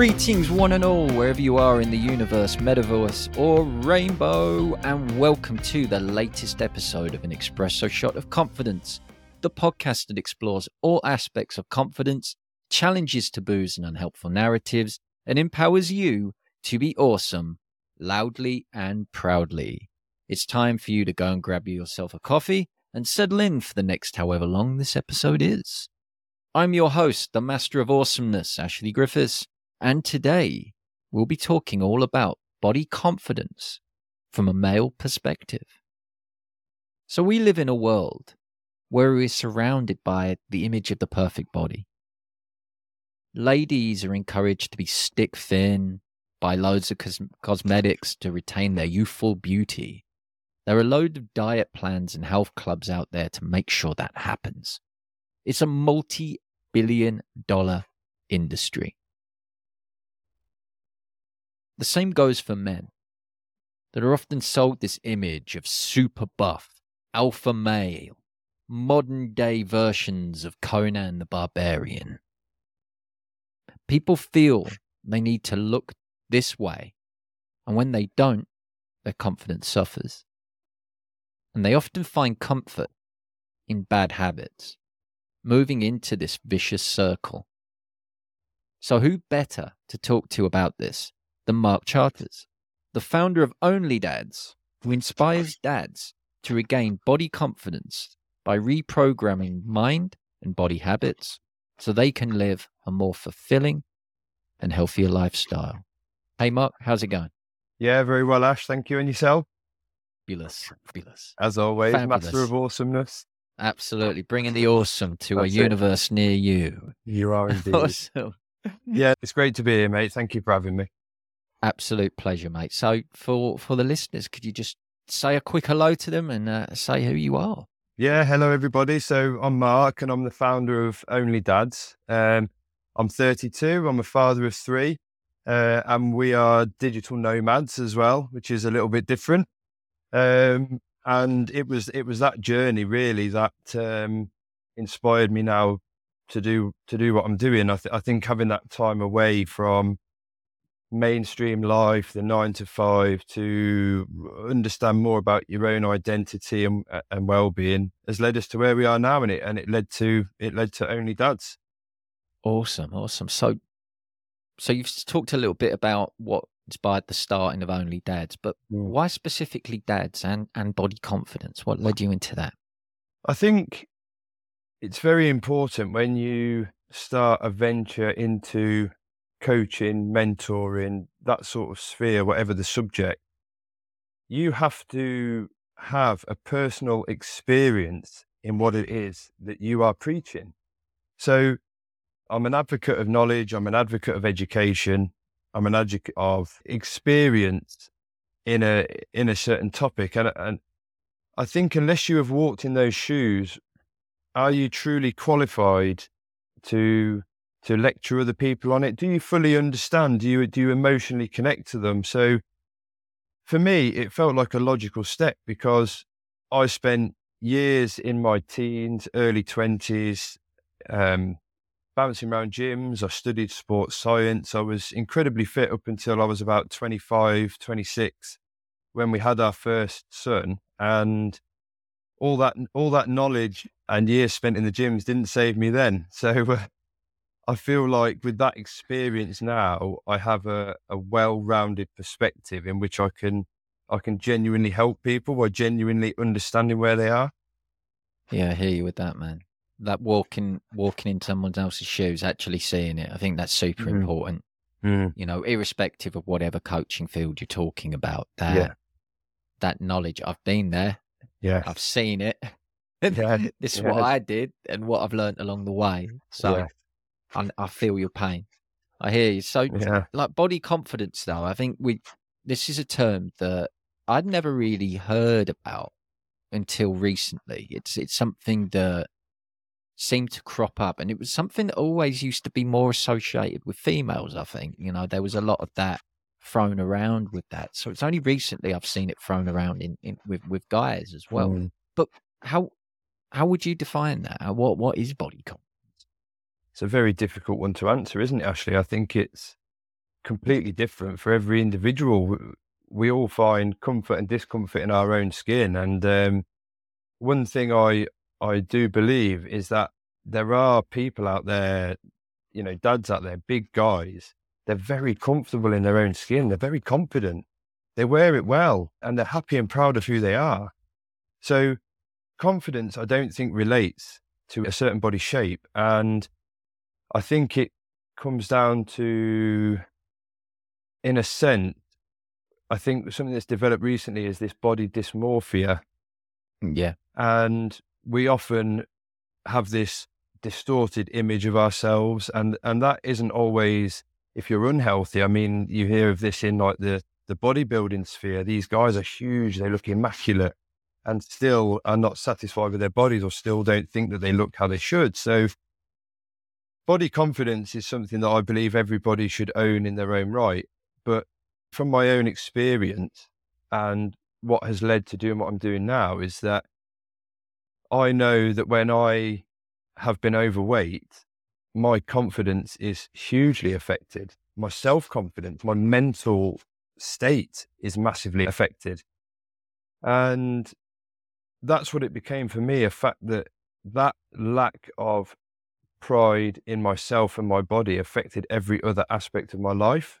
Greetings, one and all, wherever you are in the universe, metaverse, or rainbow, and welcome to the latest episode of An Espresso Shot of Confidence, the podcast that explores all aspects of confidence, challenges taboos and unhelpful narratives, and empowers you to be awesome, loudly and proudly. It's time for you to go and grab yourself a coffee and settle in for the next however long this episode is. I'm your host, the Master of Awesomeness, Ashley Griffiths, and today we'll be talking all about body confidence from a male perspective. So, we live in a world where we're surrounded by the image of the perfect body. Ladies are encouraged to be stick thin, buy loads of cos- cosmetics to retain their youthful beauty. There are loads of diet plans and health clubs out there to make sure that happens. It's a multi billion dollar industry. The same goes for men that are often sold this image of super buff, alpha male, modern day versions of Conan the Barbarian. People feel they need to look this way, and when they don't, their confidence suffers. And they often find comfort in bad habits, moving into this vicious circle. So, who better to talk to about this than Mark Charters, the founder of Only Dads, who inspires dads to regain body confidence by reprogramming mind and body habits so they can live a more fulfilling and healthier lifestyle. Hey, Mark, how's it going? Yeah, very well, Ash. Thank you. And yourself? Fabulous. Fabulous. As always, Fabulous. master of awesomeness. Absolutely. Bringing the awesome to a That's it. universe near you. You are indeed. Awesome. yeah, it's great to be here, mate. Thank you for having me. Absolute pleasure, mate. So, for, for the listeners, could you just say a quick hello to them and uh, say who you are? Yeah, hello, everybody. So I'm Mark and I'm the founder of Only Dads. Um, I'm 32. I'm a father of three. Uh, and we are digital nomads as well, which is a little bit different. Um, and it was it was that journey really that um, inspired me now to do to do what I'm doing. I, th- I think having that time away from mainstream life, the nine to five, to understand more about your own identity and, and well being has led us to where we are now, and it and it led to it led to only dads. Awesome, awesome. So, so you've talked a little bit about what inspired the starting of Only Dads, but Mm. why specifically dads and and body confidence? What led you into that? I think it's very important when you start a venture into coaching, mentoring, that sort of sphere, whatever the subject, you have to have a personal experience in what it is that you are preaching. So I'm an advocate of knowledge, I'm an advocate of education, I'm an advocate of experience in a in a certain topic. And and I think unless you have walked in those shoes, are you truly qualified to to lecture other people on it? Do you fully understand? Do you do you emotionally connect to them? So for me, it felt like a logical step because I spent years in my teens, early twenties, um, bouncing around gyms. I studied sports science. I was incredibly fit up until I was about 25, 26 when we had our first son. And all that all that knowledge and years spent in the gyms didn't save me then. So uh, I feel like with that experience now, I have a, a well-rounded perspective in which I can I can genuinely help people by genuinely understanding where they are. Yeah, I hear you with that, man. That walking walking in someone else's shoes, actually seeing it, I think that's super Mhm. important. You know, irrespective of whatever coaching field you're talking about, that Yeah. that knowledge. I've been there, Yeah. I've seen it. Yeah, this is yeah. what I did and what I've learned along the way. So. I, I feel your pain. I hear you. So, Yeah. like body confidence, though, I think we this is a term that I'd never really heard about until recently. It's it's something that seemed to crop up, and it was something that always used to be more associated with females. I think you know there was a lot of that thrown around with that. So it's only recently I've seen it thrown around in, in with with guys as well. Mm. How how would you define that? What what is body confidence? It's a very difficult one to answer, isn't it, Ashley? I think it's completely different for every individual. We all find comfort and discomfort in our own skin. And um, one thing I, I do believe is that there are people out there, you know, dads out there, big guys, they're very comfortable in their own skin. They're very confident. They wear it well and they're happy and proud of who they are. So confidence, I don't think relates to a certain body shape. And I think it comes down to, in a sense, I think something that's developed recently is this body dysmorphia. Mm, yeah. And we often have this distorted image of ourselves and and that isn't always if you're unhealthy i mean you hear of this in like the the bodybuilding sphere these guys are huge they look immaculate and still are not satisfied with their bodies or still don't think that they look how they should so body confidence is something that i believe everybody should own in their own right but from my own experience and what has led to doing what i'm doing now is that i know that when i have been overweight, my confidence is hugely affected. My self confidence, my mental state is massively affected. And that's what it became for me a fact that that lack of pride in myself and my body affected every other aspect of my life.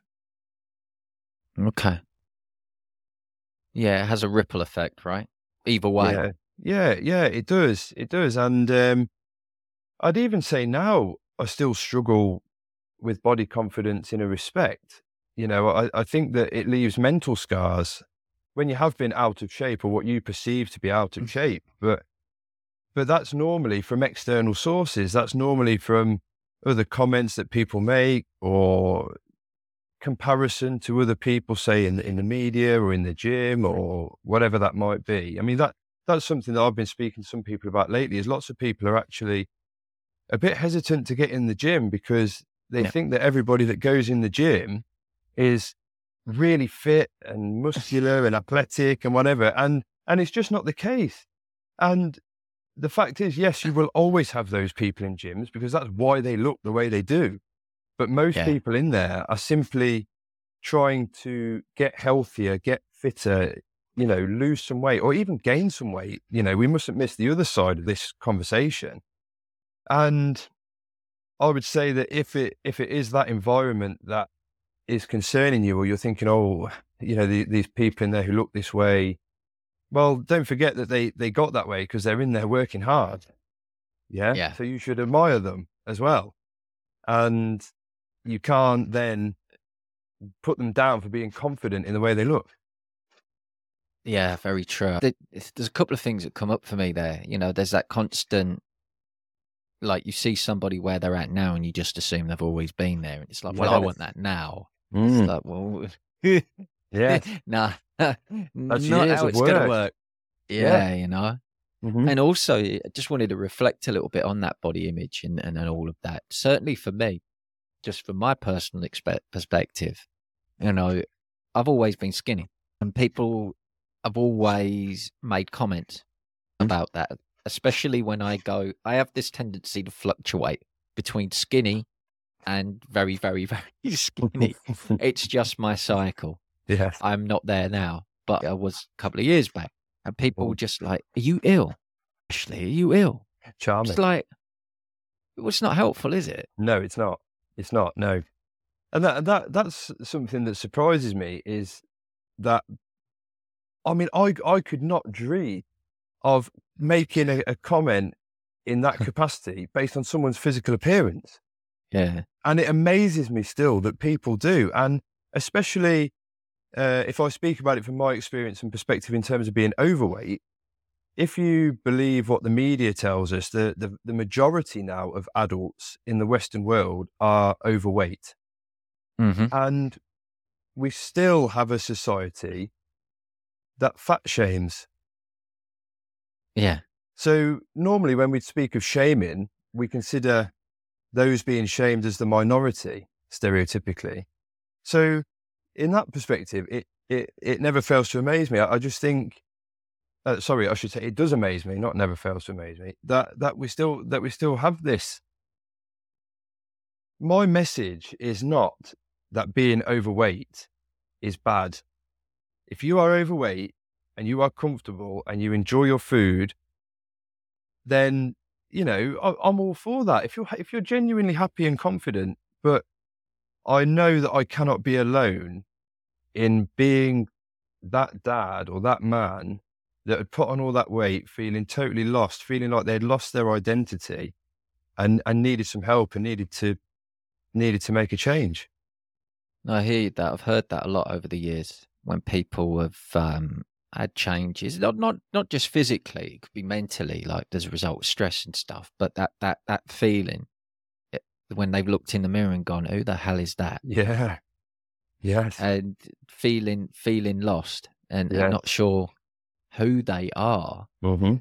Okay. Yeah, it has a ripple effect, right? Either way. Yeah, yeah, yeah it does. It does. And um, I'd even say now I still struggle with body confidence in a respect. You know, I, I think that it leaves mental scars when you have been out of shape or what you perceive to be out of mm. shape. But but that's normally from external sources. That's normally from other comments that people make or comparison to other people, say in the, in the media or in the gym or whatever that might be. I mean that that's something that I've been speaking to some people about lately. Is lots of people are actually a bit hesitant to get in the gym because they yeah. think that everybody that goes in the gym is really fit and muscular and athletic and whatever. And and it's just not the case. And the fact is, yes, you will always have those people in gyms because that's why they look the way they do. But most yeah. people in there are simply trying to get healthier, get fitter, you know, lose some weight or even gain some weight. You know, we mustn't miss the other side of this conversation. And I would say that if it if it is that environment that is concerning you, or you're thinking, oh, you know, the, these people in there who look this way, well, don't forget that they they got that way because they're in there working hard. Yeah? yeah. So you should admire them as well, and you can't then put them down for being confident in the way they look. Yeah, very true. There's a couple of things that come up for me there. You know, there's that constant like you see somebody where they're at now and you just assume they've always been there. And it's like, well, I want that now. Mm. It's like, well, yeah, nah, not how it's going to work. Yeah, yeah, you know. Mm-hmm. And also, I just wanted to reflect a little bit on that body image and, and, and all of that. Certainly for me, just from my personal expe- perspective, you know, I've always been skinny and people have always made comments mm. about that especially when I go, I have this tendency to fluctuate between skinny and very, very, very skinny. it's just my cycle. Yeah. I'm not there now, but I was a couple of years back. And people were just like, Are you ill? Ashley, are you ill? Charming. It's like, well, it's not helpful, is it? No, it's not. It's not. No. And that, that that's something that surprises me is that I mean, I I could not dream of making a, a comment in that capacity based on someone's physical appearance. Yeah. And it amazes me still that people do. And especially uh, if I speak about it from my experience and perspective in terms of being overweight, if you believe what the media tells us, the, the, the majority now of adults in the Western world are overweight. Mm-hmm. And we still have a society that fat shames yeah. So normally when we speak of shaming, we consider those being shamed as the minority, stereotypically. So in that perspective, it, it, it never fails to amaze me. I, I just think, uh, sorry, I should say it does amaze me, not never fails to amaze me, that, that we still, that we still have this. My message is not that being overweight is bad. If you are overweight and you are comfortable and you enjoy your food, then you know I, I'm all for that. If you're if you're genuinely happy and confident, but I know that I cannot be alone in being that dad or that man that had put on all that weight, feeling totally lost, feeling like they'd lost their identity and, and needed some help and needed to needed to make a change. I hear that. I've heard that a lot over the years when people have um, had changes, not not not just physically, it could be mentally, like as a result of stress and stuff. But that that that feeling eh, when they've looked in the mirror and gone, "Who the hell is that?" Yeah, yes, and feeling feeling lost and, yeah. and not sure who they are, mm-hmm.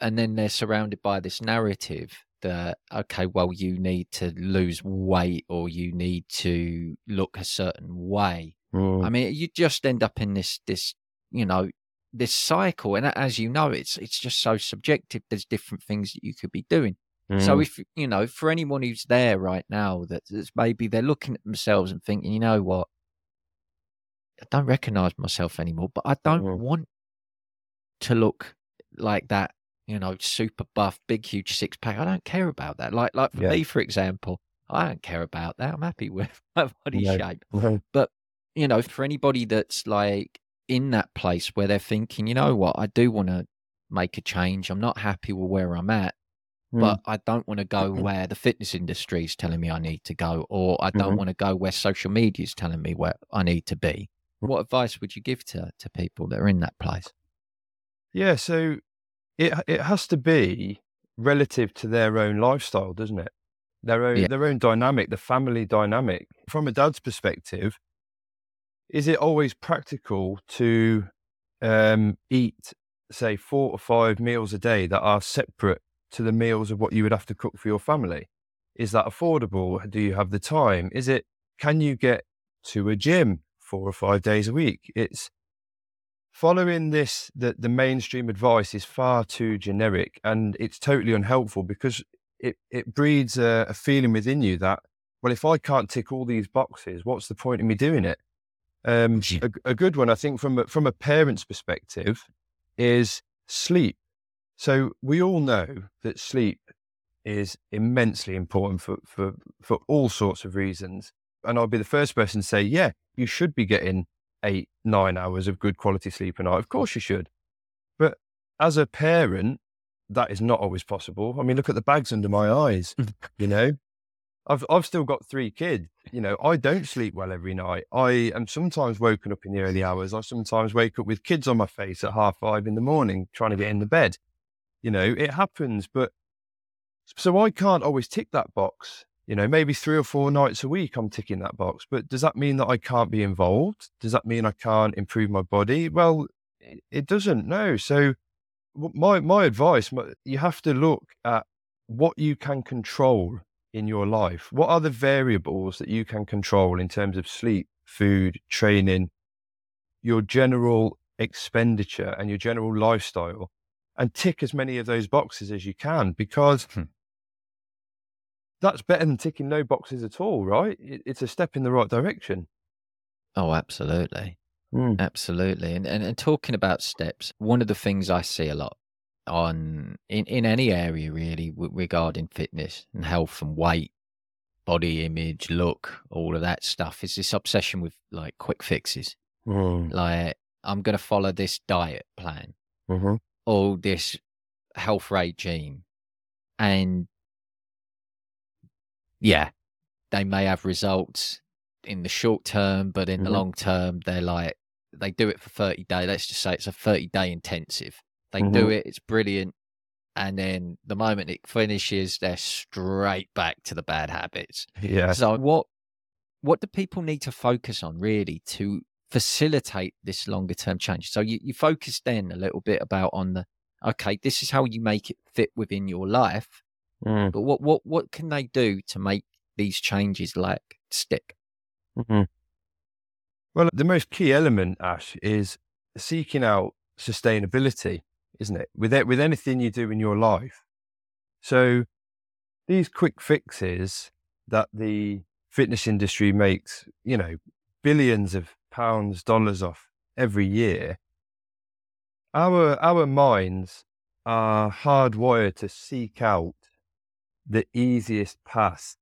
and then they're surrounded by this narrative that okay, well, you need to lose weight or you need to look a certain way. Mm. I mean, you just end up in this this you know this cycle, and as you know, it's it's just so subjective. There's different things that you could be doing. Mm. So if you know, for anyone who's there right now, that that's maybe they're looking at themselves and thinking, you know what, I don't recognize myself anymore, but I don't mm. want to look like that you know, super buff, big, huge six pack. I don't care about that. Like, like for yeah. me, for example, I don't care about that. I'm happy with my body no. shape. No. But, you know, for anybody that's like in that place where they're thinking, you know what, I do want to make a change. I'm not happy with where I'm at, mm. but I don't want to go where the fitness industry is telling me I need to go, or I don't mm-hmm. want to go where social media is telling me where I need to be. What advice would you give to, to people that are in that place? Yeah, so it it has to be relative to their own lifestyle, doesn't it? Their own yeah. their own dynamic, the family dynamic. From a dad's perspective, is it always practical to um, eat, say, four or five meals a day that are separate to the meals of what you would have to cook for your family? Is that affordable? Do you have the time? Is it? Can you get to a gym four or five days a week? It's following this, that the mainstream advice is far too generic and it's totally unhelpful because it, it breeds a, a, feeling within you that, well, if I can't tick all these boxes, what's the point in me doing it? Um, a, a, good one, I think, from a, from a parent's perspective, is sleep. So we all know that sleep is immensely important for, for, for all sorts of reasons. And I'll be the first person to say, yeah, you should be getting eight, nine hours of good quality sleep a night. Of course you should. But as a parent, that is not always possible. I mean, look at the bags under my eyes, you know? I've I've still got three kids. You know, I don't sleep well every night. I am sometimes woken up in the early hours. I sometimes wake up with kids on my face at half five in the morning trying to get in the bed. You know, it happens, but so I can't always tick that box you know, maybe three or four nights a week I'm ticking that box. But does that mean that I can't be involved? Does that mean I can't improve my body? Well, it doesn't. No. So my my advice, you have to look at what you can control in your life. What are the variables that you can control in terms of sleep, food, training, your general expenditure and your general lifestyle and tick as many of those boxes as you can because hmm that's better than ticking no boxes at all, right? it's a step in the right direction. Oh, absolutely. Mm. Absolutely. And, and and talking about steps, one of the things I see a lot on in, in any area really regarding fitness and health and weight, body image, look, all of that stuff is this obsession with like quick fixes. Mm. Like I'm going to follow this diet plan mm-hmm. or this health regime, and yeah, they may have results in the short term, but in mm-hmm. the long term, they're like, they do it for 30 days. Let's just say it's a 30 day intensive. They mm-hmm. do it, it's brilliant. And then the moment it finishes, they're straight back to the bad habits. Yeah. So what what do people need to focus on really to facilitate this longer term change? So you, you focus then a little bit about on the okay, this is how you make it fit within your life. Mm. But what, what, what can they do to make these changes like stick? Mm-hmm. Well, the most key element, Ash, is seeking out sustainability, isn't it? With it, with anything you do in your life. So these quick fixes that the fitness industry makes, you know, billions of pounds, dollars off every year, our our minds are hardwired to seek out the easiest path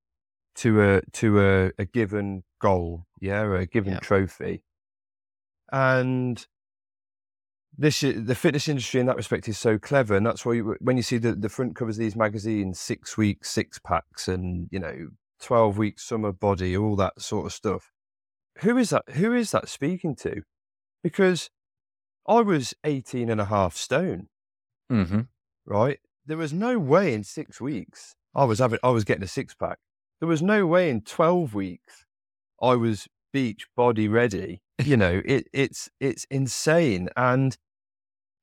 to a to a, a given goal, yeah, or a given yeah. trophy. And this the fitness industry in that respect is so clever, and that's why you, when you see the the front covers of these magazines, six weeks, six packs, and you know, twelve weeks summer body, all that sort of stuff. Who is that? Who is that speaking to? Because I was 18 and a half stone, mm-hmm. right? There was no way in six weeks I was having, I was getting a six pack. There was no way in 12 weeks I was beach body ready. You know, it, it's, it's insane. And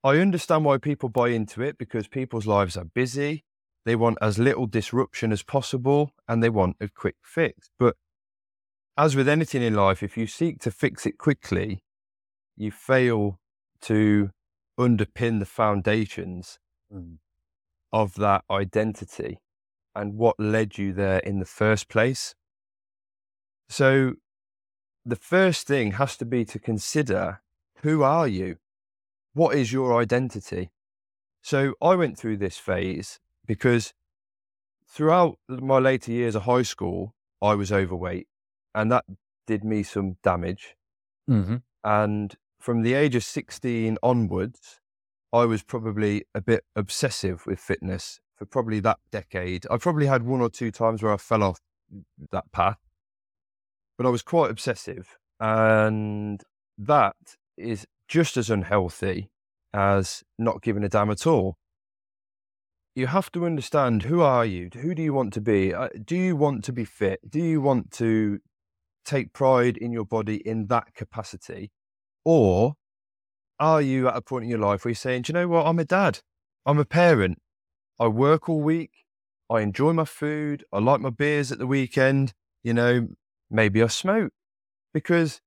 I understand why people buy into it because people's lives are busy. They want as little disruption as possible and they want a quick fix. But as with anything in life, if you seek to fix it quickly, you fail to underpin the foundations mm. of that identity and what led you there in the first place. So, the first thing has to be to consider who are you? What is your identity? So, I went through this phase because throughout my later years of high school, I was overweight and that did me some damage. Mm-hmm. And from the age of 16 onwards, I was probably a bit obsessive with fitness for probably that decade. I probably had one or two times where I fell off that path, but I was quite obsessive. And that is just as unhealthy as not giving a damn at all. You have to understand who are you? Who do you want to be? Uh, do you want to be fit? Do you want to take pride in your body in that capacity? Or are you at a point in your life where you're saying, do you know what? I'm a dad. I'm a parent. I work all week. I enjoy my food. I like my beers at the weekend. You know, maybe I smoke because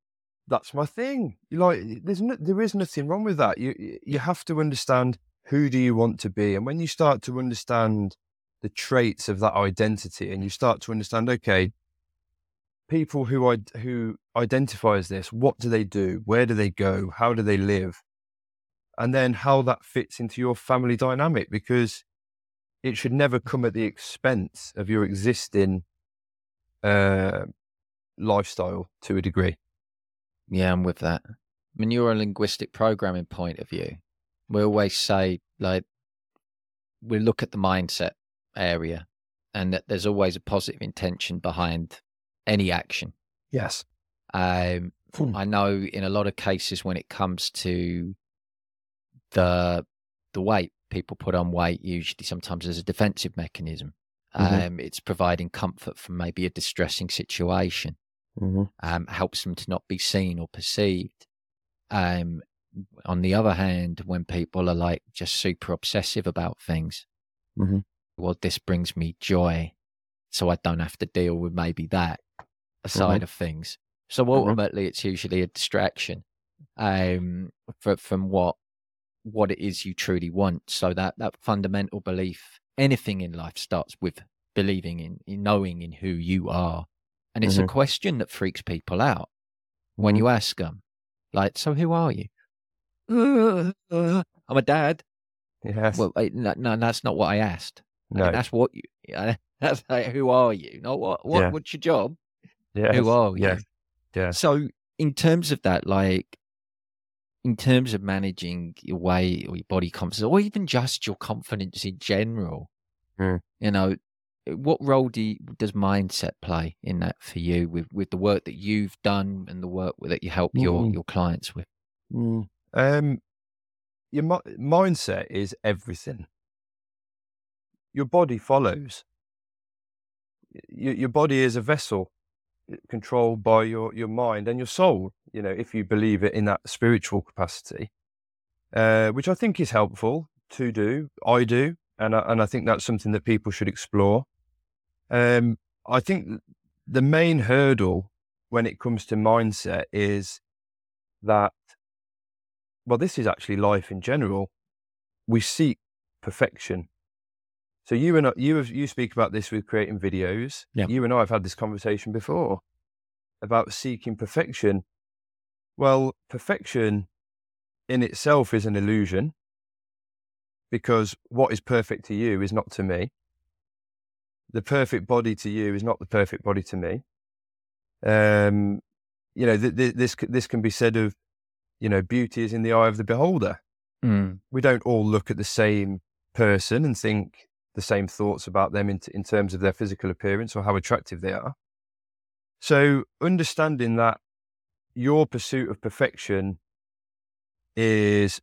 that's my thing. Like, there's no, there is nothing wrong with that. You you have to understand who do you want to be, and when you start to understand the traits of that identity, and you start to understand, okay, people who who identify as this, what do they do? Where do they go? How do they live? And then how that fits into your family dynamic, because it should never come at the expense of your existing uh, lifestyle to a degree. Yeah, I'm with that. I mean, neuro-linguistic programming point of view. We always say, like, we look at the mindset area and that there's always a positive intention behind any action. Yes. Um, hmm. I know in a lot of cases when it comes to the the weight people put on weight, usually sometimes as a defensive mechanism. Mm-hmm. Um, it's providing comfort from maybe a distressing situation. Mm-hmm. Um, helps them to not be seen or perceived. Um, on the other hand, when people are like just super obsessive about things, mm-hmm. well, this brings me joy, so I don't have to deal with maybe that side mm-hmm. of things. So mm-hmm. ultimately, it's usually a distraction um, for, from what what it is you truly want. So that that fundamental belief, anything in life starts with believing in, in knowing in who you are, and it's mm-hmm. a question that freaks people out when mm-hmm. you ask them, like, "So who are you?" I'm a dad. Yes. Well, no, no, that's not what I asked. No, that's what you. That's like, who are you? Not what. What? Yeah. What's your job? Yeah. Who are you? Yeah. Yeah. So in terms of that, like in terms of managing your weight or your body confidence, or even just your confidence in general, mm. you know, what role do you, does mindset play in that for you with, with the work that you've done and the work that you help mm. your, your clients with? Mm. Um, your mindset is everything. Your body follows. Your, your body is a vessel controlled by your, your mind and your soul, you know, if you believe it in that spiritual capacity, uh, which I think is helpful to do. I do. And I, and I think that's something that people should explore. Um, I think the main hurdle when it comes to mindset is that, well, this is actually life in general. We seek perfection. So you and I, you have, you speak about this with creating videos. Yeah. You and I have had this conversation before about seeking perfection. Well, perfection in itself is an illusion because what is perfect to you is not to me. The perfect body to you is not the perfect body to me. Um, you know, th- th- this this can be said of, you know, beauty is in the eye of the beholder. Mm. We don't all look at the same person and think the same thoughts about them in, t- in terms of their physical appearance or how attractive they are. So, understanding that your pursuit of perfection is,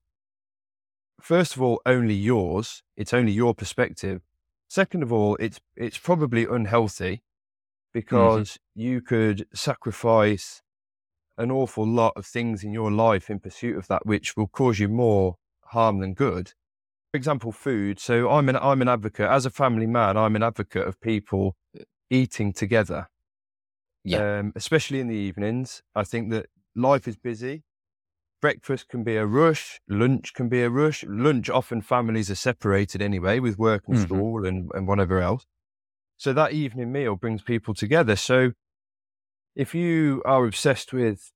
first of all, only yours. It's only your perspective. Second of all, it's it's probably unhealthy mm-hmm. because you could sacrifice an awful lot of things in your life in pursuit of that, which will cause you more harm than good. For example, food. So I'm an I'm an advocate as a family man. I'm an advocate of people eating together. Yeah. Um, especially in the evenings. I think that life is busy. Breakfast can be a rush. Lunch can be a rush. Lunch often families are separated anyway with work and Mhm. school and, and whatever else. So that evening meal brings people together. So if you are obsessed with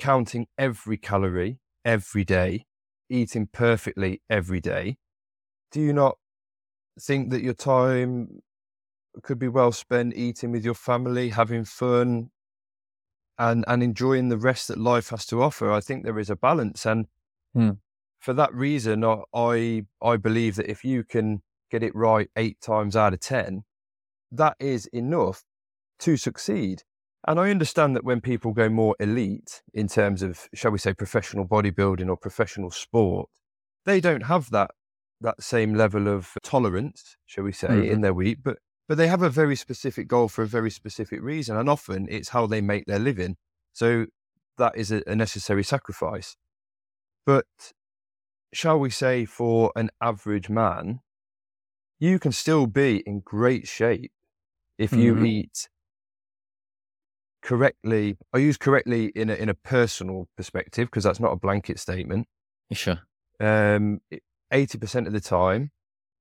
counting every calorie every day, eating perfectly every day, do you not think that your time could be well spent eating with your family, having fun, and and enjoying the rest that life has to offer? I think there is a balance, and Hmm. for that reason, I, I I believe that if you can get it right eight times out of ten, that is enough to succeed. And I understand that when people go more elite in terms of, shall we say, professional bodybuilding or professional sport, they don't have that that same level of tolerance, shall we say, mm-hmm. in their wheat, but but they have a very specific goal for a very specific reason, and often it's how they make their living. So that is a, a necessary sacrifice. But shall we say, for an average man, you can still be in great shape if you mm-hmm. eat correctly. I use correctly in a, in a personal perspective because that's not a blanket statement. Sure. Um, it, 80% of the time,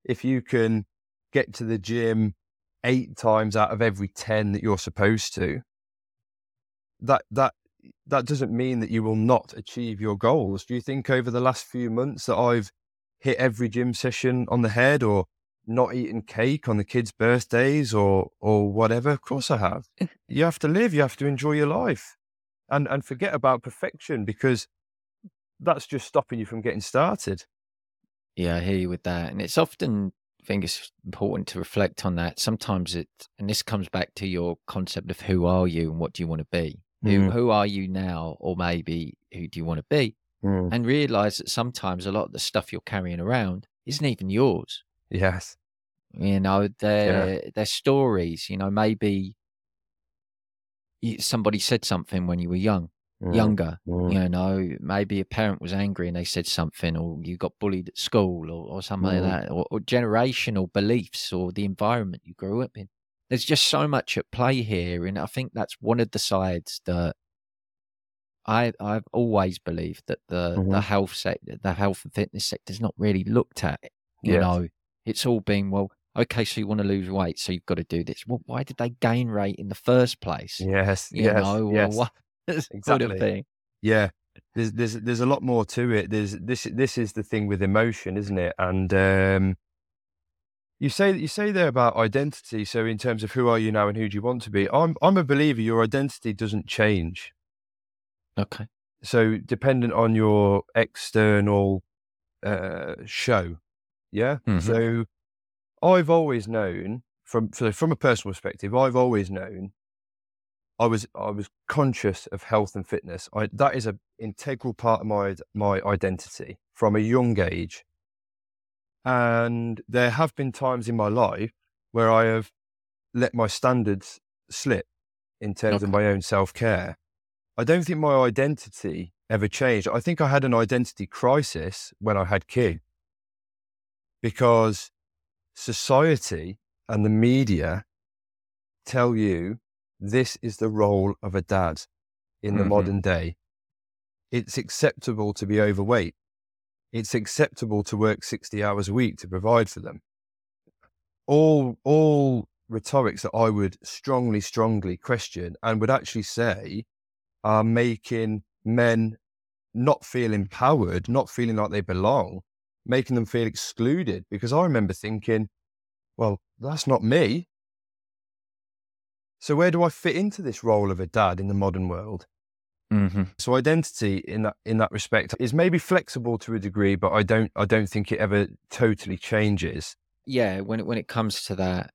if you can get to the gym eight times out of every 10 that you're supposed to, that, that, that doesn't mean that you will not achieve your goals. Do you think over the last few months that I've hit every gym session on the head or not eaten cake on the kids' birthdays or or whatever. Of course I have. You have to live, you have to enjoy your life. And and forget about perfection because that's just stopping you from getting started. Yeah, I hear you with that. And it's often, I think it's important to reflect on that. Sometimes it, and this comes back to your concept of who are you and what do you want to be? Who, Mm. who are you now? Or maybe who do you want to be? And realize that sometimes a lot of the stuff you're carrying around isn't even yours. Yes. You know, they're, they're stories. You know, maybe somebody said something when you were young, Mm. younger. Mm. You know, maybe a parent was angry and they said something, or you got bullied at school, or, or something Mm. like that, or, or generational beliefs, or the environment you grew up in. There's just so much at play here, and I think that's one of the sides that I I've always believed that the the Mhm. health sector, the health and fitness sector, is not really looked at. You Yes. know, it's all been well. Okay, so you want to lose weight, so you've got to do this. Well, why did they gain weight in the first place? Yes. You yes. know, well, yes. what sort Exactly. of thing. Yeah. There's there's there's a lot more to it. There's this this is the thing with emotion, isn't it? And um you say that you say there about identity. So in terms of who are you now and who do you want to be? I'm I'm a believer your identity doesn't change. Okay. So dependent on your external uh show. Yeah. Mhm. So I've always known from so from a personal perspective, I've always known I was I was conscious of health and fitness. I, that is an integral part of my my identity from a young age. And there have been times in my life where I have let my standards slip in terms of my own self care. I don't think my identity ever changed. I think I had an identity crisis when I had kids because society and the media tell you this is the role of a dad in the Mhm. modern day. It's acceptable to be overweight. It's acceptable to work 60 hours a week to provide for them. all all rhetorics that I would strongly, strongly question and would actually say are making men not feel empowered, not feeling like they belong, making them feel excluded. Because I remember thinking, well, that's not me. So where do I fit into this role of a dad in the modern world? Mm-hmm. So identity in that in that respect is maybe flexible to a degree, but I don't I don't think it ever totally changes. Yeah, when it, when it comes to that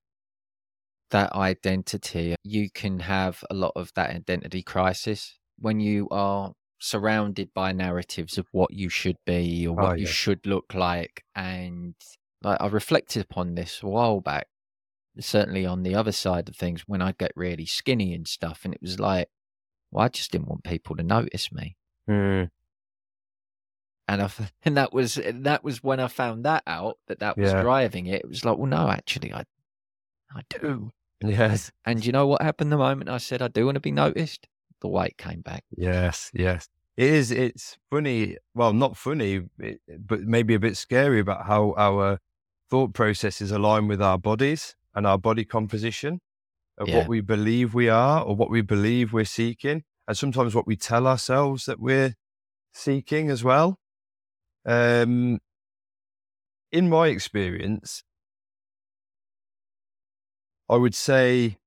that identity, you can have a lot of that identity crisis when you are surrounded by narratives of what you should be or what Oh, you should look like. And like I reflected upon this a while back, certainly on the other side of things when I get really skinny and stuff. And it was like, well, I just didn't want people to notice me. Mm, And I, and that was that was when I found that out that that was Yeah. driving it. It was like, well, no, actually, I I do. Yes, And you know what happened the moment I said I do want to be noticed? The weight came back. yes, yes. It is. It's funny. Well, not funny, but maybe a bit scary about how our thought processes align with our bodies and our body composition of Yeah. what we believe we are or what we believe we're seeking, and sometimes what we tell ourselves that we're seeking as well. Um, in my experience, I would say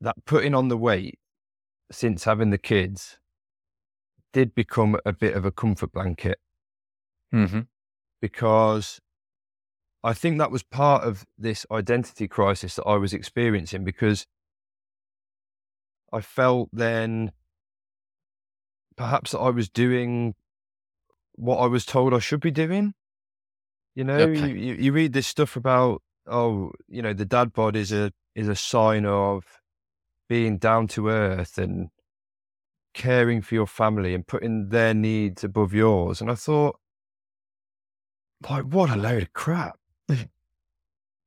that putting on the weight since having the kids did become a bit of a comfort blanket Mm-hmm. because I think that was part of this identity crisis that I was experiencing because I felt then perhaps that I was doing what I was told I should be doing. You know, Okay. you, you, you read this stuff about oh, you know, the dad bod is a is a sign of being down to earth and caring for your family and putting their needs above yours. And I thought, like, what a load of crap.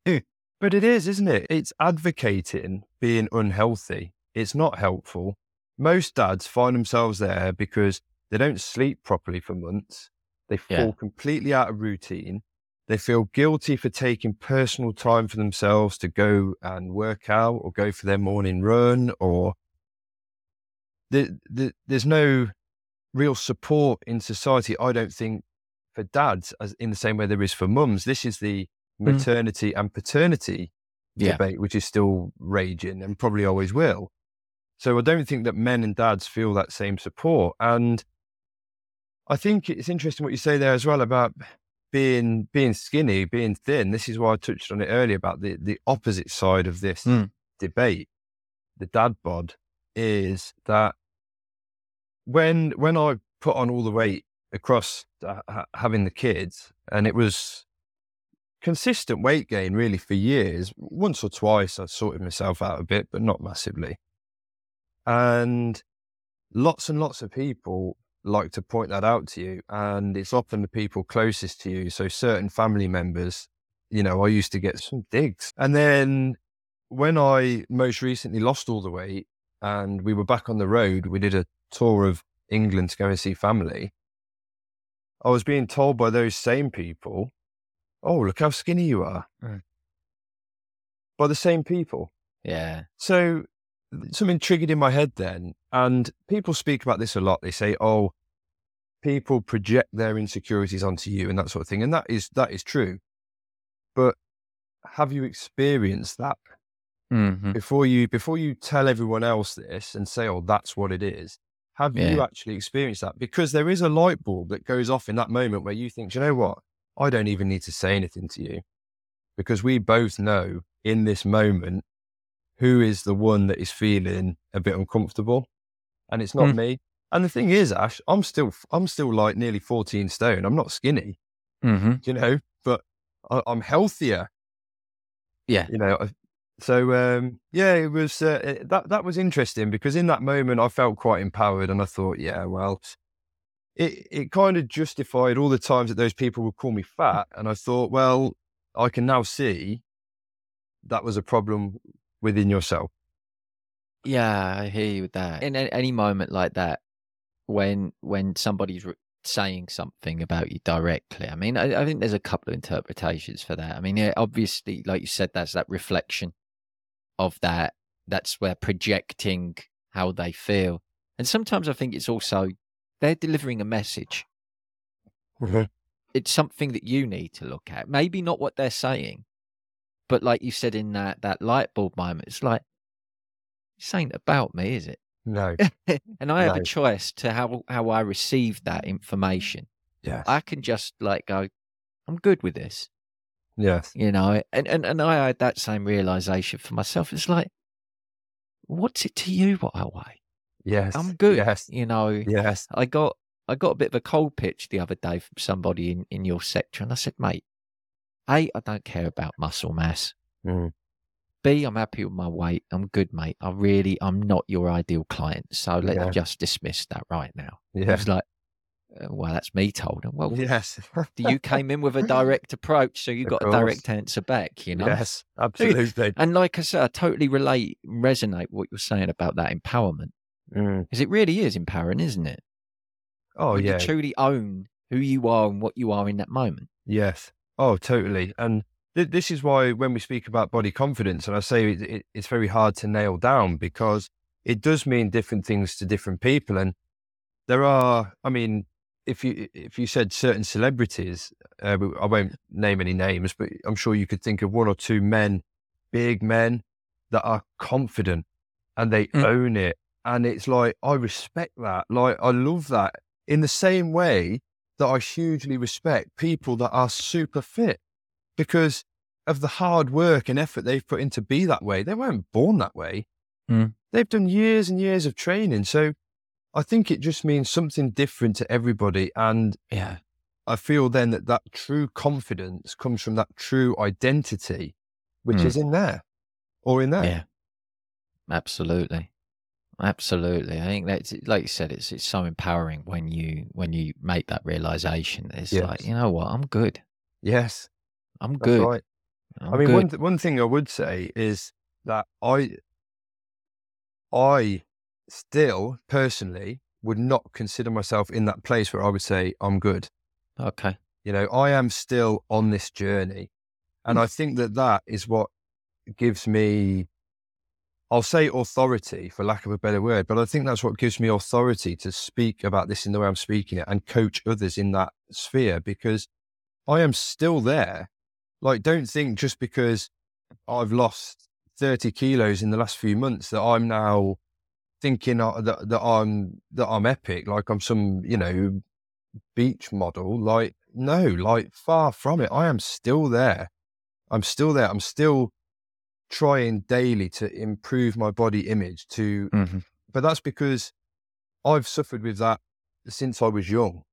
But it is, isn't it? It's advocating being unhealthy. It's not helpful. Most dads find themselves there because they don't sleep properly for months. They fall Yeah. completely out of routine. They feel guilty for taking personal time for themselves to go and work out or go for their morning run or the, the, there's no real support in society, I don't think, for dads as in the same way there is for mums. This is the Mm. maternity and paternity Yeah. debate, which is still raging and probably always will. So I don't think that men and dads feel that same support. And I think it's interesting what you say there as well about being being skinny, being thin. This is why I touched on it earlier about the, the opposite side of this Mm. debate, the dad bod, is that when when I put on all the weight across uh, having the kids, and it was consistent weight gain really for years. Once or twice, I sorted myself out a bit, but not massively. And lots and lots of people like to point that out to you, and it's often the people closest to you. So certain family members, you know, I used to get some digs, and then when I most recently lost all the weight and we were back on the road, we did a tour of England to go and see family. I was being told by those same people, "Oh, look how skinny you are," Mm. by the same people. Yeah. So something triggered in my head then, and people speak about this a lot. They say, "Oh, people project their insecurities onto you and that sort of thing," and that is that is true. But have you experienced that Mm-hmm. before you before you tell everyone else this and say, "Oh, that's what it is"? Have you actually experienced that? Because there is a light bulb that goes off in that moment where you think, "Do you know what? I don't even need to say anything to you," because we both know in this moment who is the one that is feeling a bit uncomfortable, and it's not Mm. me. And the thing is, Ash, I'm still I'm still like nearly 14 stone. I'm not skinny, Mm-hmm. you know, but I, I'm healthier Yeah. you know. So um, yeah, it was uh, it- that that was interesting because in that moment I felt quite empowered, and I thought, yeah, well, it it kind of justified all the times that those people would call me fat, and I thought, well, I can now see that was a problem within yourself. Yeah, I hear you with that. In any moment like that, when when somebody's re- saying something about you directly. I mean, I, I think there's a couple of interpretations for that. I mean, yeah, obviously, like you said, that's that reflection of that. That's where projecting how they feel. And sometimes I think it's also they're delivering a message. Mhm. It's something that you need to look at. Maybe not what they're saying, but like you said in that that light bulb moment, it's like this ain't about me, is it? No. and I have a choice to how how I receive that information. Yes. I can just like go, I'm good with this, yes. you know. And and and I had that same realization for myself. It's like, what's it to you what I weigh? Yes. I'm good, Yes. you know. Yes. I got I got a bit of a cold pitch the other day from somebody in in your sector, and I said, mate, a I don't care about muscle mass. Mm. B, I'm happy with my weight. I'm good, mate. I really, I'm not your ideal client. So let's Yeah. just dismiss that right now. Yeah. was like, uh, well, that's me told. And, well, Yes. you came in with a direct approach, so you Of got a direct answer back, you know? Yes. Absolutely. And like I said, I totally relate, resonate what you're saying about that empowerment. Mm. Because it really is empowering, isn't it? Oh When yeah. You truly own who you are and what you are in that moment. Yes. Oh, totally. And th- this is why when we speak about body confidence, and I say it, it, it's very hard to nail down because it does mean different things to different people. And there are, I mean, if you if you said certain celebrities, uh, I won't name any names, but I'm sure you could think of one or two men, big men, that are confident and they Mm. own it. And it's like I respect that. Like I love that. In the same way that I hugely respect people that are super fit because of the hard work and effort they've put in to be that way. They weren't born that way. Mm. They've done years and years of training. So I think it just means something different to everybody. And Yeah. I feel then that that true confidence comes from that true identity, which Mm. is in there or in there. Yeah. Absolutely. Absolutely. I think that's like you said, it's it's so empowering when you when you make that realization. It's like, you know what, I'm good. Yes, I'm that's good. right. I'm I mean, good. one th- one thing I would say is that I I still personally would not consider myself in that place where I would say I'm good. okay. You know, I am still on this journey, and hmm. I think that that is what gives me. I'll say authority for lack of a better word, but I think that's what gives me authority to speak about this in the way I'm speaking it and coach others in that sphere because I am still there. Like, don't think just because I've lost 30 kilos in the last few months that I'm now thinking that, that I'm that I'm epic, like I'm some, you know, beach model. Like, no, like far from it. I am still there. I'm still there. I'm still trying daily to improve my body image to hmm but that's because I've suffered with that since I was young.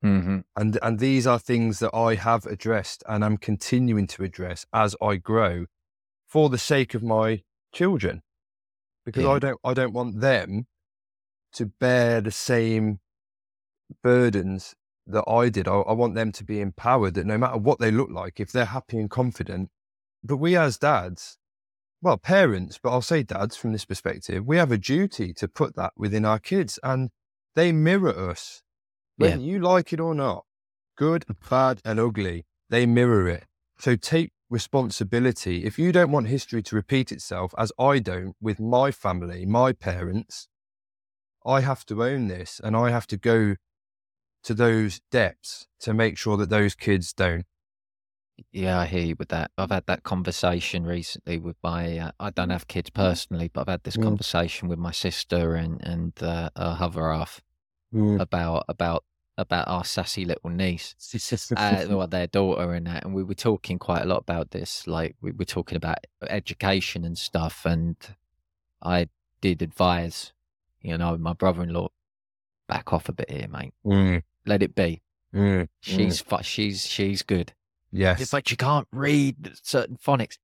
hmm And and these are things that I have addressed and I'm continuing to address as I grow for the sake of my children. Because Yeah. I don't I don't want them to bear the same burdens that I did. I, I want them to be empowered that no matter what they look like, if they're happy and confident, but we as dads, well, parents, but I'll say dads from this perspective, we have a duty to put that within our kids and they mirror us. Whether you like it or not, good, bad, and ugly, they mirror it. So take responsibility. If you don't want history to repeat itself, as I don't with my family, my parents, I have to own this and I have to go to those depths to make sure that those kids don't. Yeah, I hear you with that. I've had that conversation recently with my. Uh, I don't have kids personally, but I've had this Mm. conversation with my sister and and uh, her other half about about about our sassy little niece, uh, well, their daughter and that. And we were talking quite a lot about this. Like we were talking about education and stuff. And I did advise, you know, my brother-in-law, back off a bit here, mate. Mm, Let it be. mm, She's fu- she's she's good. Yes. It's like she can't read certain phonics.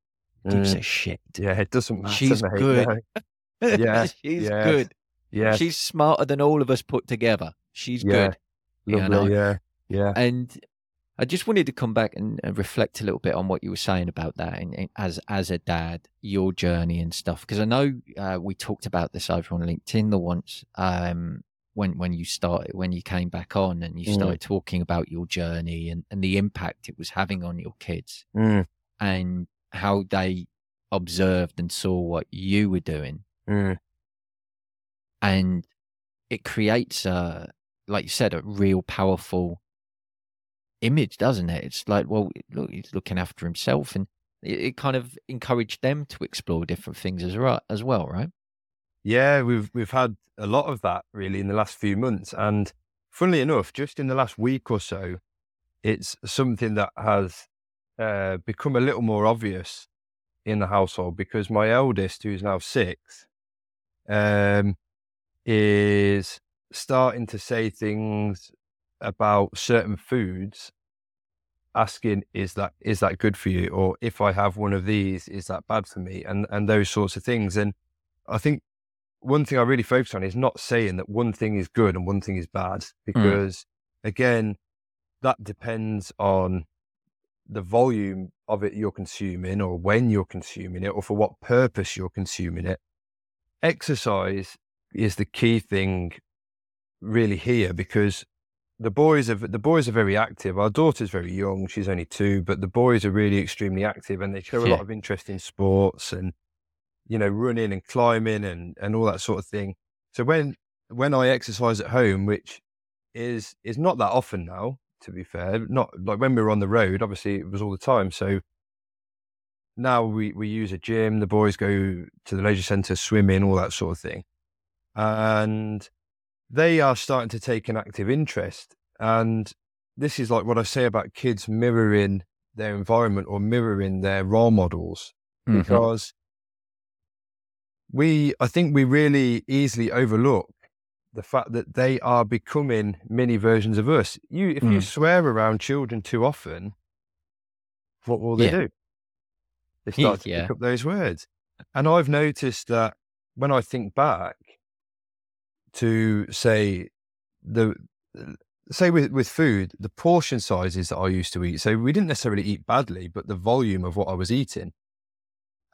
Gives Mm, a shit. yeah, it doesn't matter. She's mate, good. no. Yeah, she's yes, good. Yes. She's smarter than all of us put together. She's Yeah, good. you know. Yeah. Yeah. And I just wanted to come back and, and reflect a little bit on what you were saying about that, and, and as as a dad, your journey and stuff. Because I know uh, we talked about this over on LinkedIn the once um, when when you started when you came back on and you Mm. started talking about your journey and, and the impact it was having on your kids Mm, and how they observed and saw what you were doing. Mm, and it creates a like you said a real powerful image doesn't it? It's like well look he's looking after himself and it, it kind of encouraged them to explore different things as as well right Yeah, we've we've had a lot of that really in the last few months, and funnily enough, just in the last week or so, it's something that has uh, become a little more obvious in the household because my eldest, who's now six, um, is starting to say things about certain foods, asking, "Is that is that good for you?" or "If I have one of these, is that bad for me?" and and those sorts of things, and I think one thing I really focus on is not saying that one thing is good and one thing is bad, mm. because again, that depends on the volume of it you're consuming or when you're consuming it or for what purpose you're consuming it. Exercise is the key thing really here because the boys are the boys are very active. Our daughter's very young; she's only two, but the boys are really extremely active, and they show a Yeah. lot of interest in sports and you know running and climbing and and all that sort of thing. So when when I exercise at home, which is is not that often now, to be fair, not like when we were on the road. Obviously, it was all the time. So now we we use a gym. The boys go to the leisure centre, swimming, all that sort of thing, and they are starting to take an active interest. And this is like what I say about kids mirroring their environment or mirroring their role models Mhm. because we, I think we really easily overlook the fact that they are becoming mini versions of us. You, if you Mm. swear around children too often, what will they Yeah. do? They start to pick up those words. And I've noticed that when I think back to say the say with with food, the portion sizes that I used to eat. So we didn't necessarily eat badly, but the volume of what I was eating.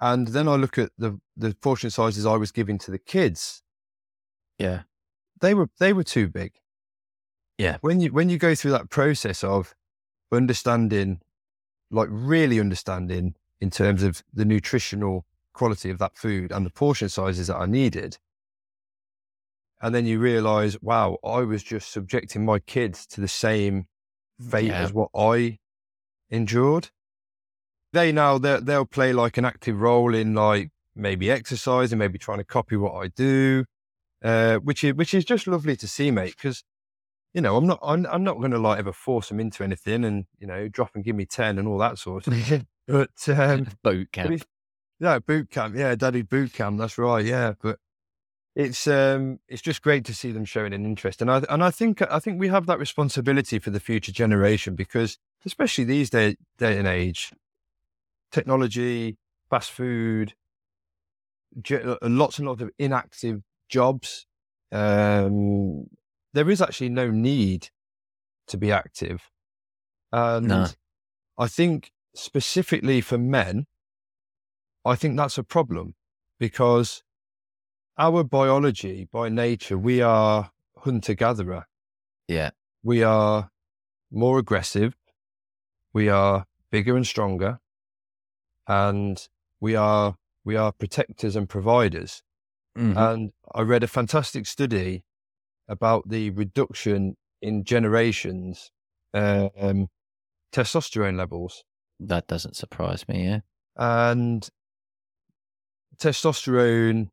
And then I look at the the portion sizes I was giving to the kids. yeah They were they were too big. Yeah. When you when you go through that process of understanding, like really understanding in terms of the nutritional quality of that food and the portion sizes that are needed. And then you realize, wow, I was just subjecting my kids to the same fate Yeah. as what I endured. They now they'll, they'll play like an active role in like maybe exercising, maybe trying to copy what I do, uh, which is which is just lovely to see, mate. Because you know I'm not I'm, I'm not going to like ever force them into anything and you know drop and give me ten and all that sort of stuff. But um, boot camp yeah, boot camp. Yeah, daddy boot camp. That's right. Yeah, but it's um it's just great to see them showing an interest, and I and I think I think we have that responsibility for the future generation because especially these day day and age, technology, fast food, uh, lots and lots of inactive jobs. Um, there is actually no need to be active, and No. I think specifically for men, I think that's a problem because our biology, by nature, we are hunter gatherer. yeah We are more aggressive. We are bigger and stronger, and we are we are protectors and providers. Mhm. And I read a fantastic study about the reduction in generations um, testosterone levels. that doesn't surprise me yeah and testosterone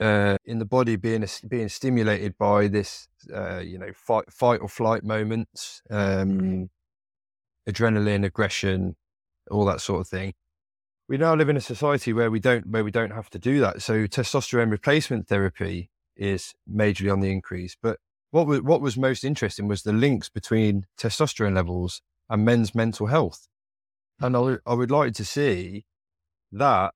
uh, in the body being being stimulated by this, uh, you know, fight fight or flight moments, um, adrenaline, aggression, all that sort of thing. We now live in a society where we don't where we don't have to do that. So testosterone replacement therapy is majorly on the increase. But what was, what was most interesting was the links between testosterone levels and men's mental health. And I I would like to see that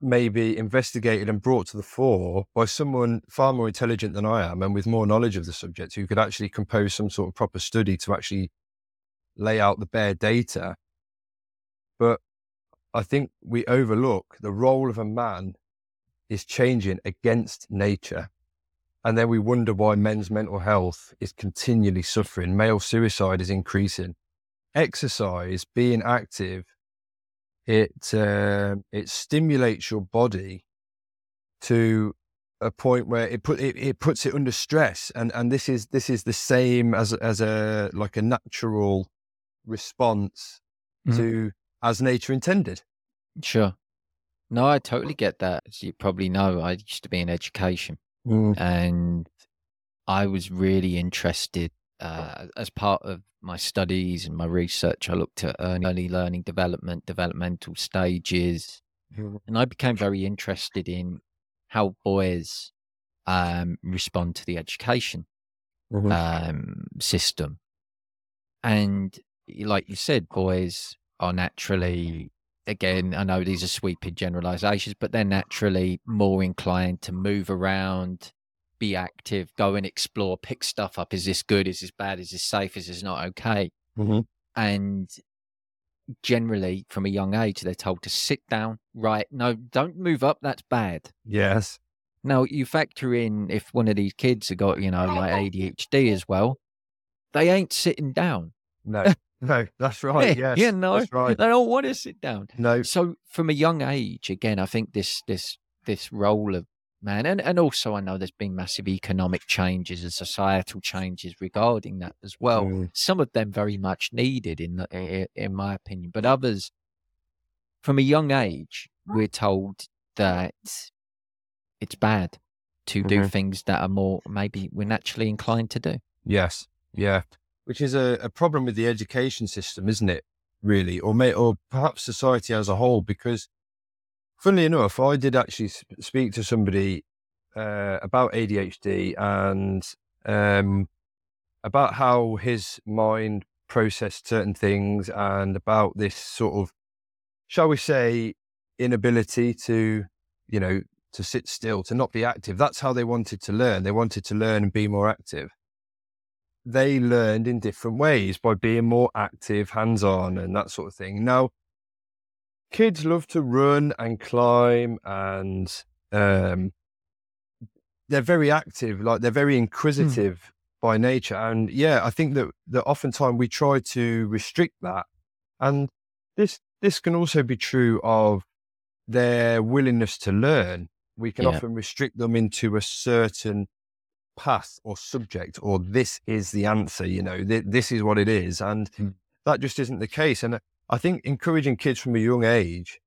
maybe investigated and brought to the fore by someone far more intelligent than I am and with more knowledge of the subject who could actually compose some sort of proper study to actually lay out the bare data. But I think we overlook the role of a man is changing against nature. And then we wonder why men's mental health is continually suffering. Male suicide is increasing. Exercise, being active, it uh, it stimulates your body to a point where it put it, it puts it under stress, and and this is this is the same as as a like a natural response mm-hmm. to as nature intended. Sure. No, I totally get that. As you probably know, I used to be in education, mm. and I was really interested uh, as part of my studies and my research. I looked at early learning development, developmental stages, mm. and I became very interested in how boys um, respond to the education mm-hmm. um, system. And like you said, boys are naturally again, I know these are sweeping generalizations, but they're naturally more inclined to move around, be active, go and explore, pick stuff up. Is this good? Is this bad? Is this safe? Is this not okay? Mm-hmm. And generally, from a young age, they're told to sit down, right? No, don't move up. That's bad. Yes. Now, you factor in if one of these kids have got, you know, like ADHD as well, they ain't sitting down. No. No, that's right. Yes, yeah, no, that's right. They don't want to sit down. No. So from a young age, again, I think this this this role of man, and and also I know there's been massive economic changes and societal changes regarding that as well. Mm. Some of them very much needed, in the, in my opinion, but others, from a young age, we're told that it's bad to mm-hmm. do things that are more maybe we're naturally inclined to do. Yes. Yeah which is a, a problem with the education system, isn't it? Really, or may, or perhaps society as a whole. Because, funnily enough, I did actually speak to somebody uh, about ADHD and um, about how his mind processed certain things, and about this sort of, shall we say, inability to, you know, to sit still, to not be active. That's how they wanted to learn. They wanted to learn and be more active they learned in different ways by being more active, hands on, and that sort of thing. Now, kids love to run and climb, and um, they're very active, like they're very hmm. inquisitive mm. by nature. And yeah, I think that that oftentimes we try to restrict that, and this this can also be true of their willingness to learn. We can yeah. often restrict them into a certain path or subject or this is the answer, you know, th- this is what it is. And mm. that just isn't the case. And I think encouraging kids from a young age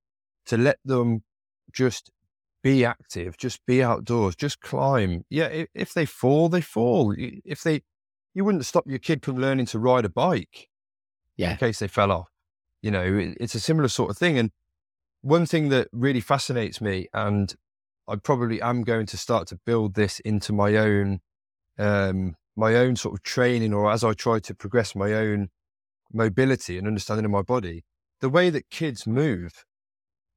to let them just be active, just be outdoors, just climb. Yeah, if, if they fall, they fall. If they, you wouldn't stop your kid from learning to ride a bike. Yeah. In case they fell off. You know, it, it's a similar sort of thing. And one thing that really fascinates me, and I probably am going to start to build this into my own um, my own sort of training, or as I try to progress my own mobility and understanding of my body. The way that kids move,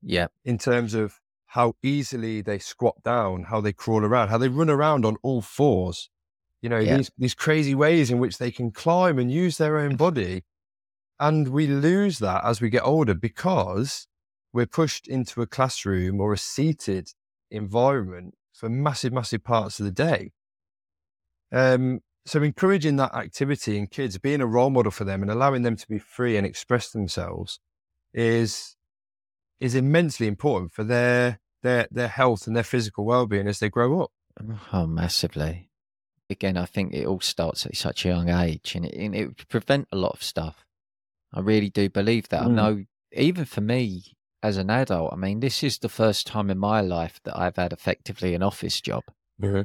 yeah, in terms of how easily they squat down, how they crawl around, how they run around on all fours. You know, yeah. these these crazy ways in which they can climb and use their own body. And we lose that as we get older because we're pushed into a classroom or a seated environment for massive, massive parts of the day. Um, so encouraging that activity in kids, being a role model for them and allowing them to be free and express themselves is is immensely important for their their their health and their physical well-being as they grow up. Oh, massively. Again, I think it all starts at such a young age and it, and it would prevent a lot of stuff. I really do believe that. Mm. I know even for me, as an adult, I mean, this is the first time in my life that I've had effectively an office job. Mm-hmm.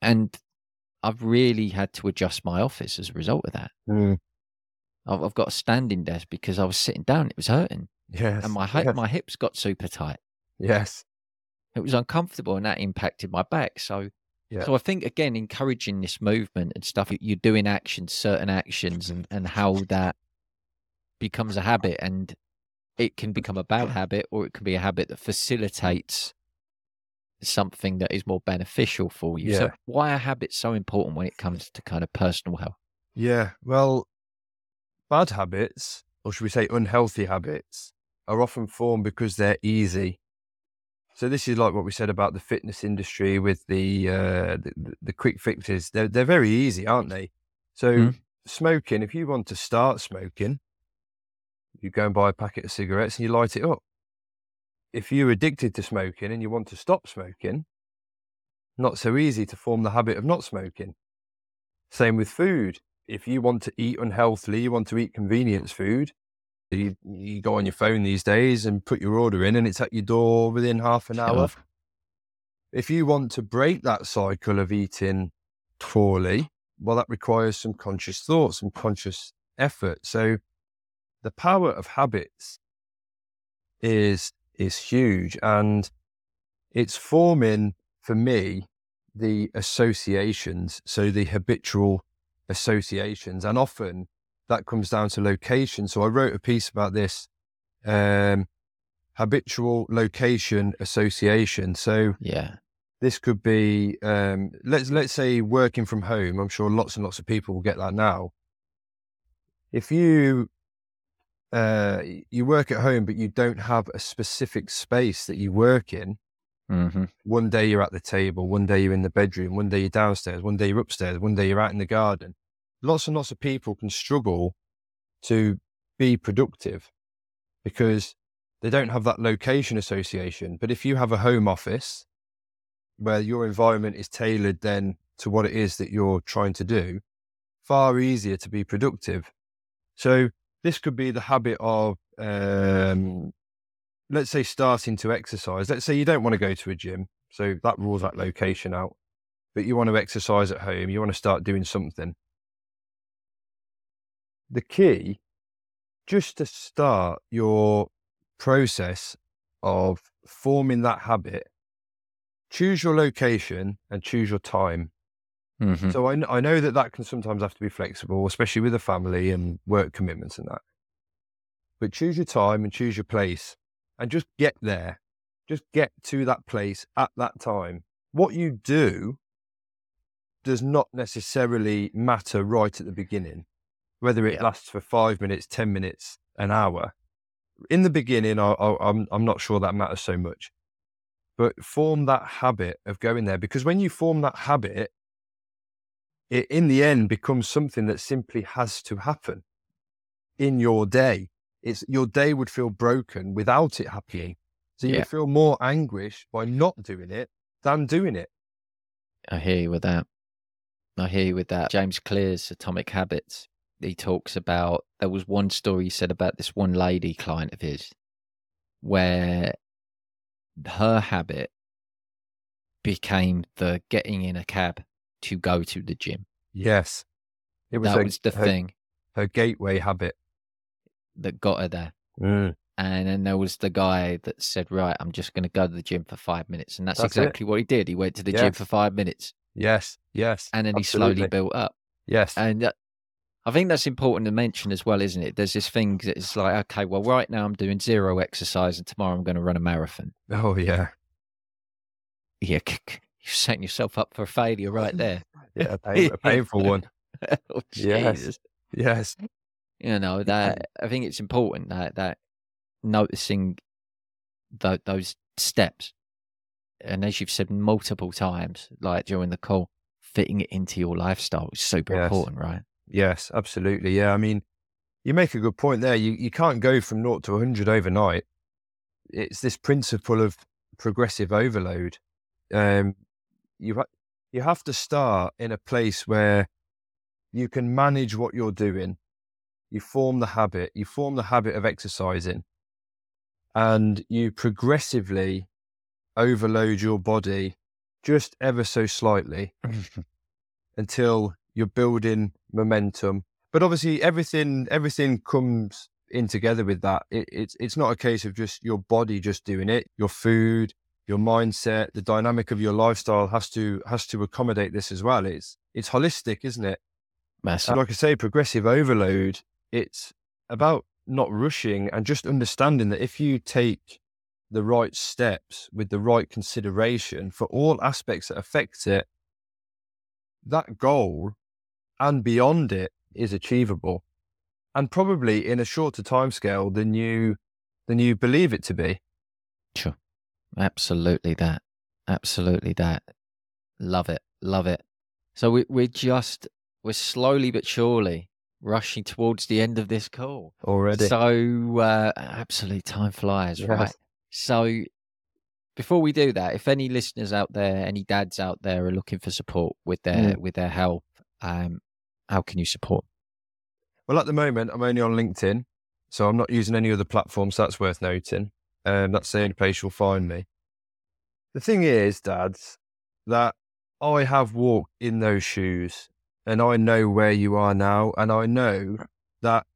And I've really had to adjust my office as a result of that. Mm. I've, I've, got a standing desk because I was sitting down, it was hurting. Yes. And my, yes. my hips got super tight. Yes. It was uncomfortable and that impacted my back. So, yeah. so I think, again, encouraging this movement and stuff, you're doing actions, certain actions, and, and how that becomes a habit and it can become a bad habit or it can be a habit that facilitates something that is more beneficial for you. Yeah. So why are habits so important when it comes to kind of personal health? Yeah. Well, bad habits, or should we say unhealthy habits, are often formed because they're easy. So this is like what we said about the fitness industry with the uh, the, the quick fixes. They're they're very easy, aren't they? So Mm. smoking, if you want to start smoking, you go and buy a packet of cigarettes and you light it up. If you're addicted to smoking and you want to stop smoking, not so easy to form the habit of not smoking. Same with food. If you want to eat unhealthily, you want to eat convenience food, you, you go on your phone these days and put your order in and it's at your door within half an hour. Sure. If you want to break that cycle of eating poorly, well, that requires some conscious thought, some conscious effort. So the power of habits is is huge and it's forming for me the associations so the habitual associations and often that comes down to location so i wrote a piece about this um habitual location association so Yeah. this could be um, let's let's say working from home. I'm sure lots and lots of people will get that now. If you uh, you work at home but you don't have a specific space that you work in, hmm one day you're at the table, one day you're in the bedroom, one day you're downstairs, one day you're upstairs, one day you're out in the garden. Lots and lots of people can struggle to be productive because they don't have that location association. But if you have a home office where your environment is tailored then to what it is that you're trying to do, far easier to be productive. So this could be the habit of, um, let's say, starting to exercise. Let's say you don't want to go to a gym, so that rules that location out. But you want to exercise at home. You want to start doing something. The key, just to start your process of forming that habit, choose your location and choose your time. Hmm So I, I know that that can sometimes have to be flexible, especially with a family and work commitments and that. But choose your time and choose your place and just get there. Just get to that place at that time. What you do does not necessarily matter right at the beginning, whether it Yeah. lasts for five minutes, 10 minutes, an hour. In the beginning, I, I, I'm, I'm not sure that matters so much. But form that habit of going there because when you form that habit, it in the end becomes something that simply has to happen in your day. It's your day would feel broken without it happening. So you Yeah. would feel more anguish by not doing it than doing it. I hear you with that. I hear you with that. James Clear's Atomic Habits. He talks about there was one story he said about this one lady client of his where her habit became the getting in a cab to go to the gym. Yes. It was, that her, was the her, thing her gateway habit. that got her there. Mm. And then there was the guy that said, Right, I'm just going to go to the gym for five minutes. And that's, That's it. exactly what he did. He went to the gym for five minutes Yes. Yes. and then he slowly built up. Yes. And uh, I think that's important to mention as well, isn't it? There's this thing that it's like, okay, well, right now I'm doing zero exercise and tomorrow I'm going to run a marathon. oh, yeah. Yeah, you're setting yourself up for failure right there. Yeah. A, pain, a painful one. oh, Yes. Yes. You know, that I think it's important that, that noticing tho- those steps. And as you've said multiple times, like during the call, fitting it into your lifestyle is super Yes. important, right? Yes, absolutely. Yeah, I mean, you make a good point there. You you can't go from naught to 100 overnight. It's this principle of progressive overload. Um, you ha- you have to start in a place where you can manage what you're doing. You form the habit. You form the habit of exercising, and you progressively overload your body just ever so slightly until you're building momentum. But obviously, everything everything comes in together with that. It, it's it's not a case of just your body just doing it. Your food, your mindset, the dynamic of your lifestyle has to has to accommodate this as well. It's it's holistic, isn't it? And like I say, progressive overload. It's about not rushing and just understanding that if you take the right steps with the right consideration for all aspects that affect it, that goal and beyond it is achievable and probably in a shorter timescale than you than you believe it to be. Sure. Absolutely that. Absolutely that. Love it. Love it. So we, we're just, we're slowly but surely rushing towards the end of this call already. So, uh, absolutely, time flies, yes. right? So, before we do that, if any listeners out there, any dads out there, are looking for support with their mm. with their help, um, how can you support? Well, at the moment, I'm only on LinkedIn, so I'm not using any other platforms. So that's worth noting. Um, that's the only place you'll find me. The thing is, dads, that I have walked in those shoes and I know where you are now. And I know that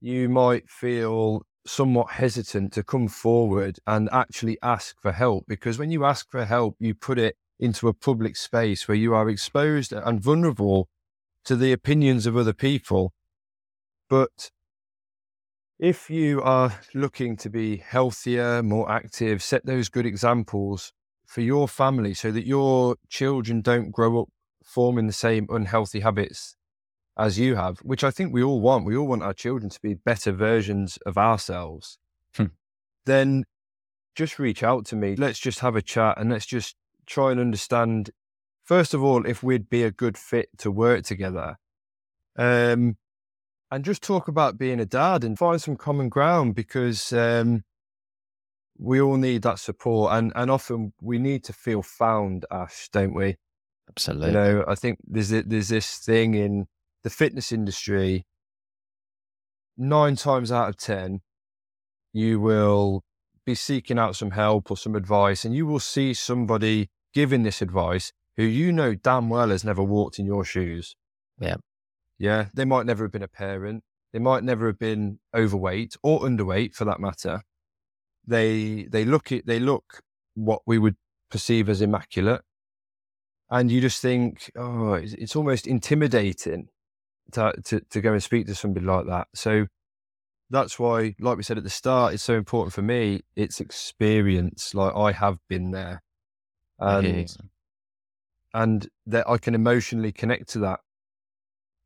you might feel somewhat hesitant to come forward and actually ask for help because when you ask for help, you put it into a public space where you are exposed and vulnerable to the opinions of other people. But if you are looking to be healthier, more active, set those good examples for your family so that your children don't grow up forming the same unhealthy habits as you have, which I think we all want. We all want our children to be better versions of ourselves. Hmm. Then just reach out to me. Let's just have a chat and let's just try and understand, first of all, if we'd be a good fit to work together. Um, and just talk about being a dad and find some common ground because um, we all need that support. And, and often we need to feel found, Ash, don't we? Absolutely. You know, I think there's there's this thing in the fitness industry. Nine times out of ten, you will be seeking out some help or some advice, and you will see somebody giving this advice who you know damn well has never walked in your shoes. Yeah. Yeah. They might never have been a parent. They might never have been overweight or underweight for that matter. They they look it they look what we would perceive as immaculate and you just think, oh, it's, it's almost intimidating to, to, to go and speak to somebody like that. So that's why, like we said at the start, it's so important for me. It's experience. Like I have been there, and and that I can emotionally connect to that.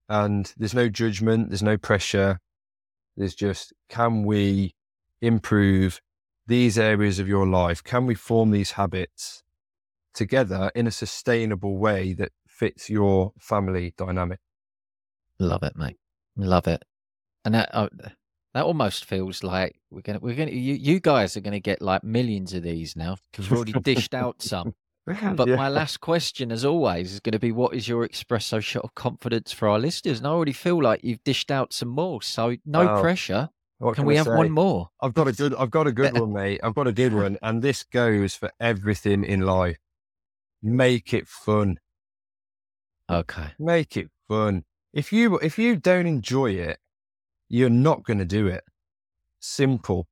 And there's no judgment. There's no pressure. There's just can we improve these areas of your life? Can we form these habits? together in a sustainable way that fits your family dynamic. Love it, mate. Love it. And that uh, that almost feels like we're gonna we're gonna you, you guys are gonna get like millions of these now because we've already dished out some. But yeah. my last question, as always, is going to be what is your espresso shot of confidence for our listeners? And I already feel like you've dished out some more, so no wow. pressure. What can, can we have one more? I've got a good I've got a good one, mate. I've got a good one, and this goes for everything in life make it fun. Okay. Make it fun. If you if you don't enjoy it, you're not going to do it. Simple.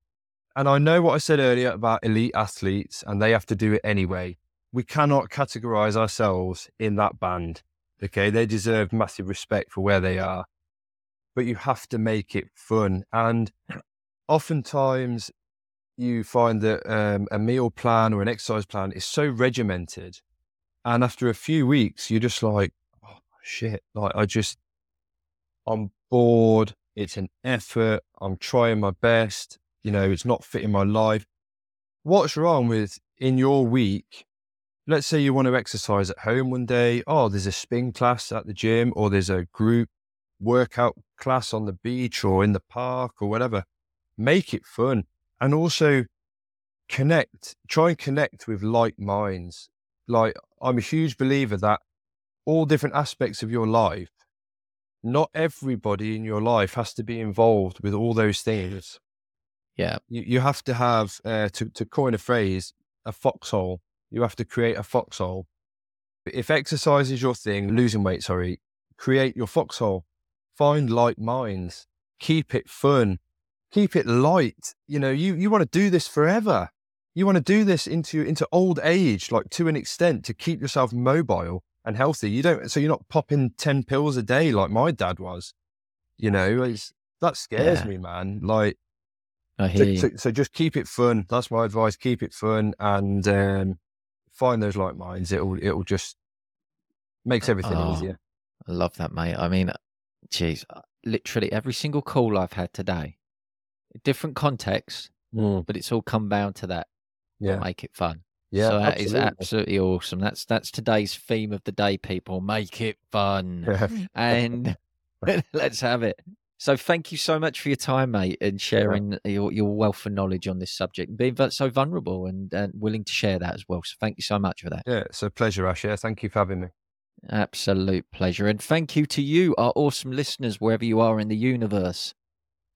And I know what I said earlier about elite athletes and they have to do it anyway. We cannot categorize ourselves in that band. Okay, they deserve massive respect for where they are. But you have to make it fun. And oftentimes you find that um, a meal plan or an exercise plan is so regimented and after a few weeks, you're just like, oh, shit. Like, I just, I'm bored. It's an effort. I'm trying my best. You know, it's not fitting my life. What's wrong with in your week? Let's say you want to exercise at home one day. Oh, there's a spin class at the gym, or there's a group workout class on the beach or in the park or whatever. Make it fun. And also connect, try and connect with like minds like I'm a huge believer that all different aspects of your life, not everybody in your life has to be involved with all those things. Yeah. You, you have to have, uh, to, to coin a phrase, a foxhole. You have to create a foxhole. If exercise is your thing, losing weight, sorry, create your foxhole. Find like minds. Keep it fun. Keep it light. You know, you, you want to do this forever you want to do this into into old age, like to an extent, to keep yourself mobile and healthy. You don't, so you're not popping ten pills a day like my dad was. You know, that scares yeah. me, man. Like, so, so, so, just keep it fun. That's my advice. Keep it fun and um, find those like minds. It'll it'll just makes everything oh, easier. I love that, mate. I mean, geez, uh, literally every single call I've had today, different context, mm. but it's all come down to that Yeah. make it fun. Yeah. so that is absolutely. absolutely awesome. That's that's today's theme of the day, people. Make it fun. And let's have it. So thank you so much for your time, mate, and sharing your, your wealth of knowledge on this subject and being so vulnerable and, and willing to share that as well. So thank you so much for that. Yeah, it's a pleasure, Asher. Thank you for having me. Absolute pleasure. And thank you to you, our awesome listeners, wherever you are in the universe.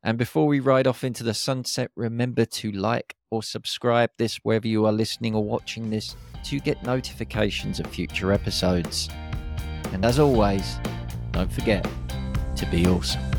And before we ride off into the sunset, remember to like or subscribe this wherever you are listening or watching this to get notifications of future episodes. And as always, don't forget to be awesome.